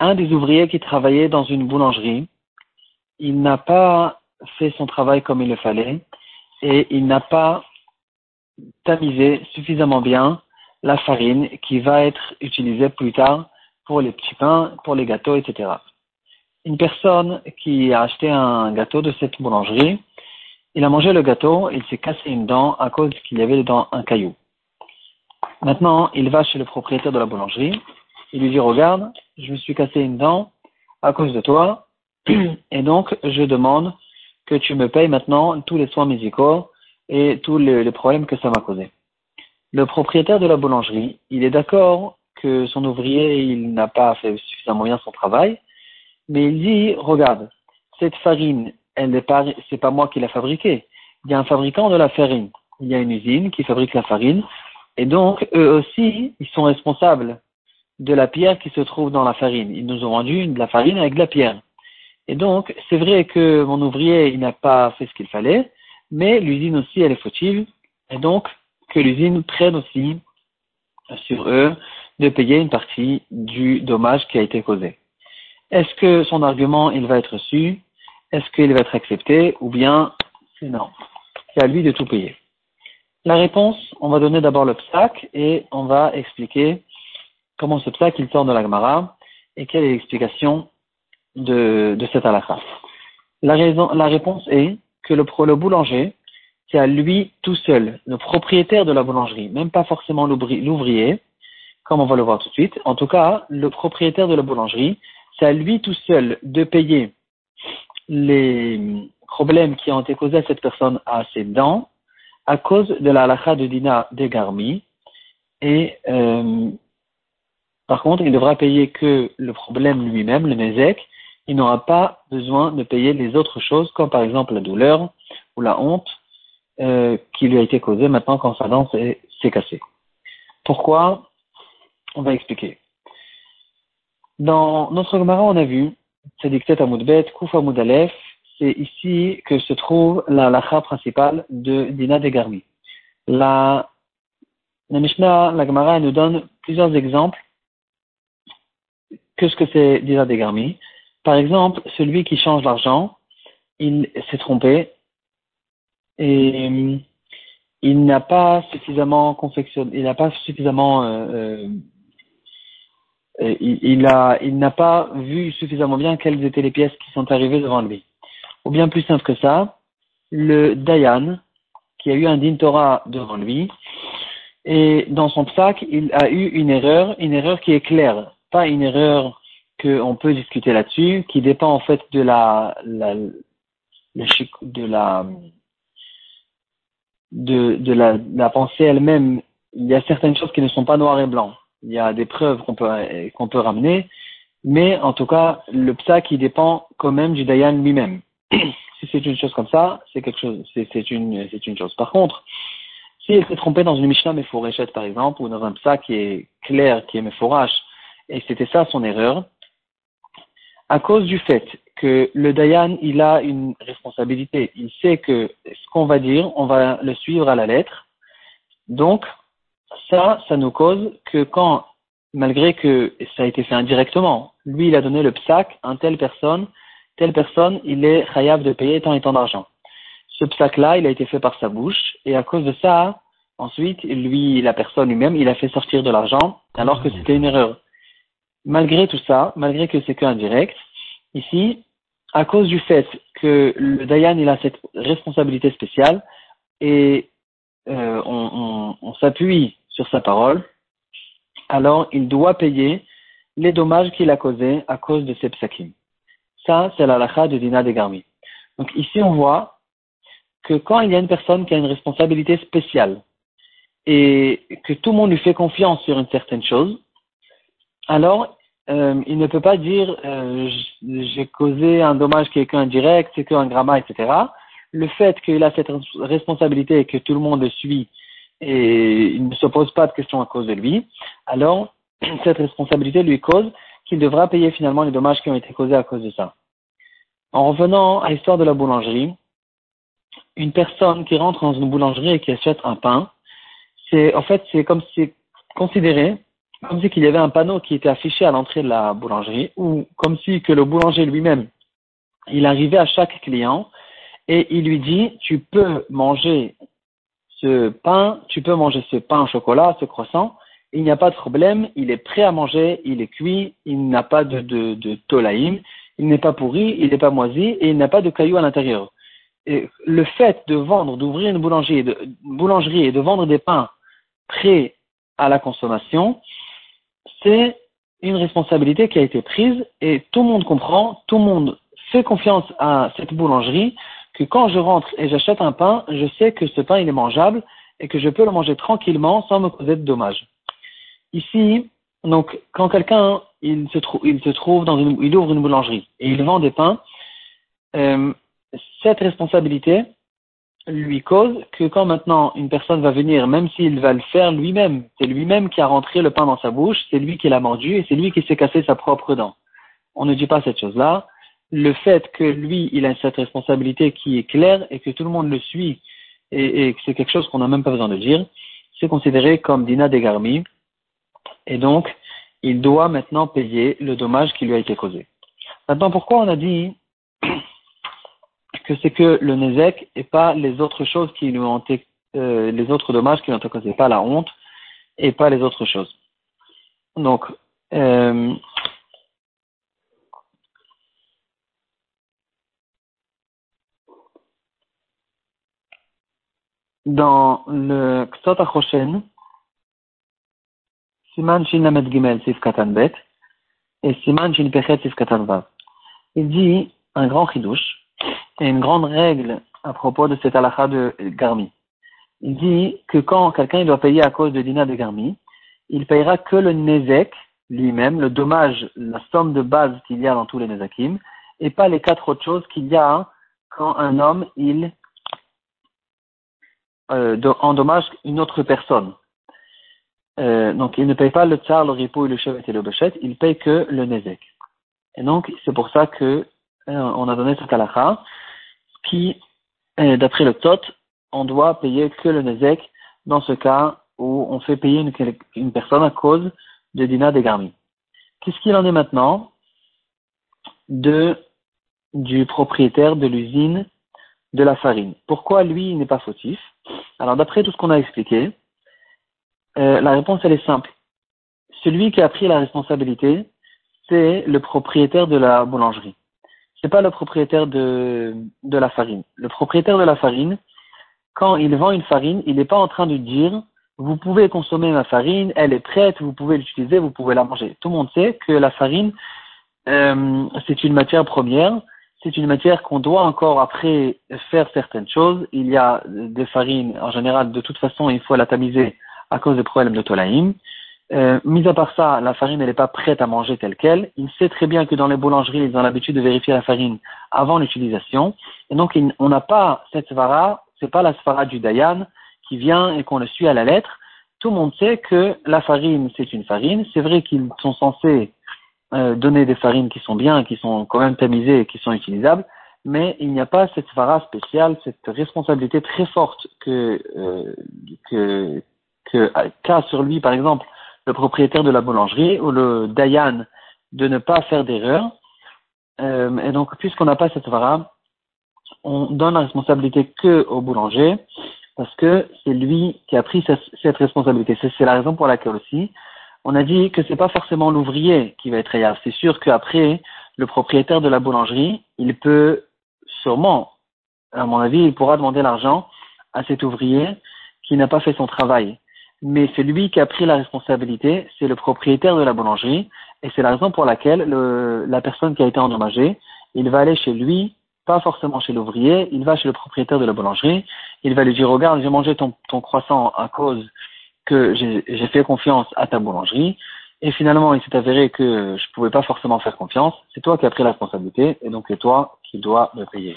Un des, ouvriers qui travaillait dans une boulangerie, il n'a pas fait son travail comme il le fallait et il n'a pas tamisé suffisamment bien la farine qui va être utilisée plus tard pour les petits pains, pour les gâteaux, etc. Une personne qui a acheté un gâteau de cette boulangerie, il a mangé le gâteau, il s'est cassé une dent à cause qu'il y avait dedans un caillou. Maintenant, il va chez le propriétaire de la boulangerie, il lui dit, regarde, je me suis cassé une dent à cause de toi, et donc je demande que tu me payes maintenant tous les soins musicaux et tous les, problèmes que ça m'a causé. Le propriétaire de la boulangerie, il est d'accord que son ouvrier, n'a pas fait suffisamment bien son travail, mais il dit, regarde, cette farine, elle n'est pas, c'est pas moi qui l'ai fabriquée. Il y a un fabricant de la farine. Il y a une usine qui fabrique la farine. Et donc, eux aussi, ils sont responsables de la pierre qui se trouve dans la farine. Ils nous ont vendu de la farine avec de la pierre. Et donc, c'est vrai que mon ouvrier, il n'a pas fait ce qu'il fallait, mais l'usine aussi, elle est fautive. Et donc, que l'usine prenne aussi sur eux de payer une partie du dommage qui a été causé. Est-ce que son argument, il va être reçu? Est-ce qu'il va être accepté? Ou bien, c'est non. C'est à lui de tout payer. La réponse, on va donner d'abord le psaque et on va expliquer comment ce psaque il sort de la Gemara et quelle est l'explication de, de cette halakha. La, raison, la réponse est que le, le boulanger, c'est à lui tout seul, le propriétaire de la boulangerie, même pas forcément l'ouvrier, comme on va le voir tout de suite. En tout cas, le propriétaire de la boulangerie, c'est à lui tout seul de payer les problèmes qui ont été causés à cette personne à ses dents à cause de la halakha de Dina de Garmi. Et euh, par contre, il devra payer que le problème lui-même, le nezek, il n'aura pas besoin de payer les autres choses, comme par exemple la douleur ou la honte euh, qui lui a été causée maintenant quand sa dent s'est cassée. Pourquoi? On va expliquer. Dans notre Gemara, on a vu, c'est dicté à Moudbet, Koufa Moudalef, c'est ici que se trouve la lacha principale de Dina de Garmi. La, la Mishnah, la Gemara, nous donne plusieurs exemples que ce que c'est Dina de Garmi. Par exemple, celui qui change l'argent, il s'est trompé et il n'a pas suffisamment confectionné, il n'a pas suffisamment, euh, euh, a, il n'a pas vu suffisamment bien quelles étaient les pièces qui sont arrivées devant lui. Ou bien plus simple que ça, le Dayan, qui a eu un din Torah devant lui, et dans son sac, il a eu une erreur, une erreur qui est claire, pas une erreur qu'on peut discuter là-dessus, qui dépend en fait de la, de la de, la pensée elle-même. Il y a certaines choses qui ne sont pas noires et blancs. Il y a des preuves qu'on peut qu'on peut ramener, mais en tout cas, le psa qui dépend quand même du dayan lui-même. si c'est une chose comme ça, c'est quelque chose, c'est une une chose. Par contre, si elle s'est trompée dans une Mishnah Meforeshet, par exemple, ou dans un psa qui est clair, qui est Meforash, et c'était ça son erreur, à cause du fait que le Dayan, il a une responsabilité. Il sait que ce qu'on va dire, on va le suivre à la lettre. Donc, ça, ça nous cause que quand, malgré que ça a été fait indirectement, lui, il a donné le psaque à telle personne, telle personne, il est khayab de payer tant et tant d'argent. Ce psaque-là, il a été fait par sa bouche, et à cause de ça, ensuite, lui, la personne lui-même, il a fait sortir de l'argent, alors que c'était une erreur malgré tout ça, malgré que c'est qu'indirect, ici, à cause du fait que le Dayan il a cette responsabilité spéciale et euh, on, on, s'appuie sur sa parole, alors il doit payer les dommages qu'il a causés à cause de ces psakim. Ça, c'est la lacha de Dina de Garmi. Donc ici, on voit que quand il y a une personne qui a une responsabilité spéciale et que tout le monde lui fait confiance sur une certaine chose, alors euh, il ne peut pas dire euh, j'ai causé un dommage qui est qu'un direct, c'est qu'un gramma, etc. Le fait qu'il a cette responsabilité et que tout le monde le suit et il ne se pose pas de questions à cause de lui, alors cette responsabilité lui cause qu'il devra payer finalement les dommages qui ont été causés à cause de ça. En revenant à l'histoire de la boulangerie, une personne qui rentre dans une boulangerie et qui achète un pain, c'est, en fait, c'est comme si, considéré comme si qu'il y avait un panneau qui était affiché à l'entrée de la boulangerie, ou comme si que le boulanger lui-même, il arrivait à chaque client et il lui dit, tu peux manger ce pain, tu peux manger ce pain au chocolat, ce croissant, il n'y a pas de problème, il est prêt à manger, il est cuit, il n'a pas de, de, de tolaïm, il n'est pas pourri, il n'est pas moisi et il n'a pas de cailloux à l'intérieur. Le fait de vendre, d'ouvrir une boulangerie, boulangerie et de vendre des pains prêts à la consommation, c'est une responsabilité qui a été prise et tout le monde comprend, tout le monde fait confiance à cette boulangerie que quand je rentre et j'achète un pain, je sais que ce pain il est mangeable et que je peux le manger tranquillement sans me causer de dommages. Ici, donc, quand quelqu'un il se, trouve, il se trouve dans une, il ouvre une boulangerie et il vend des pains, euh, cette responsabilité lui cause que quand maintenant une personne va venir, même s'il va le faire lui-même, c'est lui-même qui a rentré le pain dans sa bouche, c'est lui qui l'a mordu et c'est lui qui s'est cassé sa propre dent. On ne dit pas cette chose-là. Le fait que lui, il a cette responsabilité qui est claire et que tout le monde le suit et, et que c'est quelque chose qu'on n'a même pas besoin de dire, c'est considéré comme Dina Degarmi et donc il doit maintenant payer le dommage qui lui a été causé. Maintenant, pourquoi on a dit que c'est que le Nezek et pas les autres choses qui lui ont été, euh, les autres dommages qui lui ont été causés, pas la honte et pas les autres choses. Donc, euh, dans le Ksot Et Siman Pechet. Il dit un grand chidouche et une grande règle à propos de cette halakha de Garmi. Il dit que quand quelqu'un doit payer à cause de dina de Garmi, il payera que le Nezek lui-même, le dommage, la somme de base qu'il y a dans tous les Nezakim, et pas les quatre autres choses qu'il y a quand un homme, il euh, endommage une autre personne. Euh, donc il ne paye pas le tsar, le ripo, le chevet et le bechet, il paye que le Nezek. Et donc c'est pour ça que euh, on a donné cette halakha qui, euh, d'après le TOT, on doit payer que le Nezek dans ce cas où on fait payer une, personne à cause de Dina de Garmi. Qu'est-ce qu'il en est maintenant de, du propriétaire de l'usine de la farine? Pourquoi lui, il n'est pas fautif? Alors, d'après tout ce qu'on a expliqué, euh, la réponse, elle est simple. Celui qui a pris la responsabilité, c'est le propriétaire de la boulangerie c'est pas le propriétaire de, de la farine. Le propriétaire de la farine, quand il vend une farine, il n'est pas en train de dire vous pouvez consommer ma farine, elle est prête, vous pouvez l'utiliser, vous pouvez la manger. Tout le monde sait que la farine, euh, c'est une matière première, c'est une matière qu'on doit encore après faire certaines choses. Il y a des farines, en général, de toute façon, il faut la tamiser à cause des problèmes de tolaïm. Euh, mis à part ça, la farine n'est pas prête à manger telle qu'elle. Il sait très bien que dans les boulangeries, ils ont l'habitude de vérifier la farine avant l'utilisation. Et donc, on n'a pas cette svara, c'est pas la svara du Dayan qui vient et qu'on le suit à la lettre. Tout le monde sait que la farine, c'est une farine. C'est vrai qu'ils sont censés euh, donner des farines qui sont bien, qui sont quand même tamisées et qui sont utilisables, mais il n'y a pas cette svara spéciale, cette responsabilité très forte que, euh, que, que qu'a sur lui, par exemple, le propriétaire de la boulangerie ou le Dayan de ne pas faire d'erreur. Euh, et donc, puisqu'on n'a pas cette vara, on donne la responsabilité que au boulanger parce que c'est lui qui a pris cette responsabilité. C'est la raison pour laquelle aussi on a dit que c'est pas forcément l'ouvrier qui va être ayable. C'est sûr qu'après, le propriétaire de la boulangerie, il peut sûrement, à mon avis, il pourra demander l'argent à cet ouvrier qui n'a pas fait son travail mais celui qui a pris la responsabilité, c'est le propriétaire de la boulangerie, et c'est la raison pour laquelle le, la personne qui a été endommagée, il va aller chez lui, pas forcément chez l'ouvrier, il va chez le propriétaire de la boulangerie, il va lui dire, regarde, j'ai mangé ton, croissant à cause que j'ai fait confiance à ta boulangerie, et finalement, il s'est avéré que je pouvais pas forcément faire confiance, c'est toi qui as pris la responsabilité, et donc c'est toi qui dois me payer.